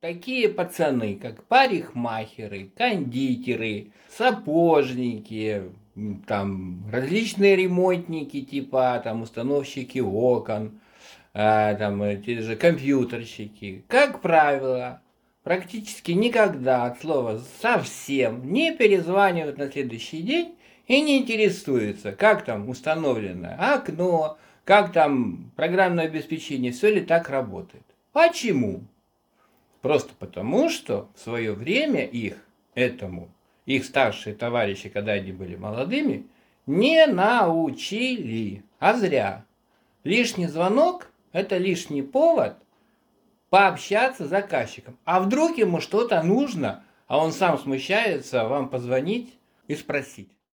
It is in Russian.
такие пацаны, как парикмахеры, кондитеры, сапожники, там различные ремонтники, типа там установщики окон, э, там те же компьютерщики, как правило, практически никогда от слова совсем не перезванивают на следующий день и не интересуются, как там установлено окно, как там программное обеспечение, все ли так работает. Почему? Просто потому, что в свое время их этому, их старшие товарищи, когда они были молодыми, не научили, а зря. Лишний звонок – это лишний повод пообщаться с заказчиком. А вдруг ему что-то нужно, а он сам смущается вам позвонить и спросить.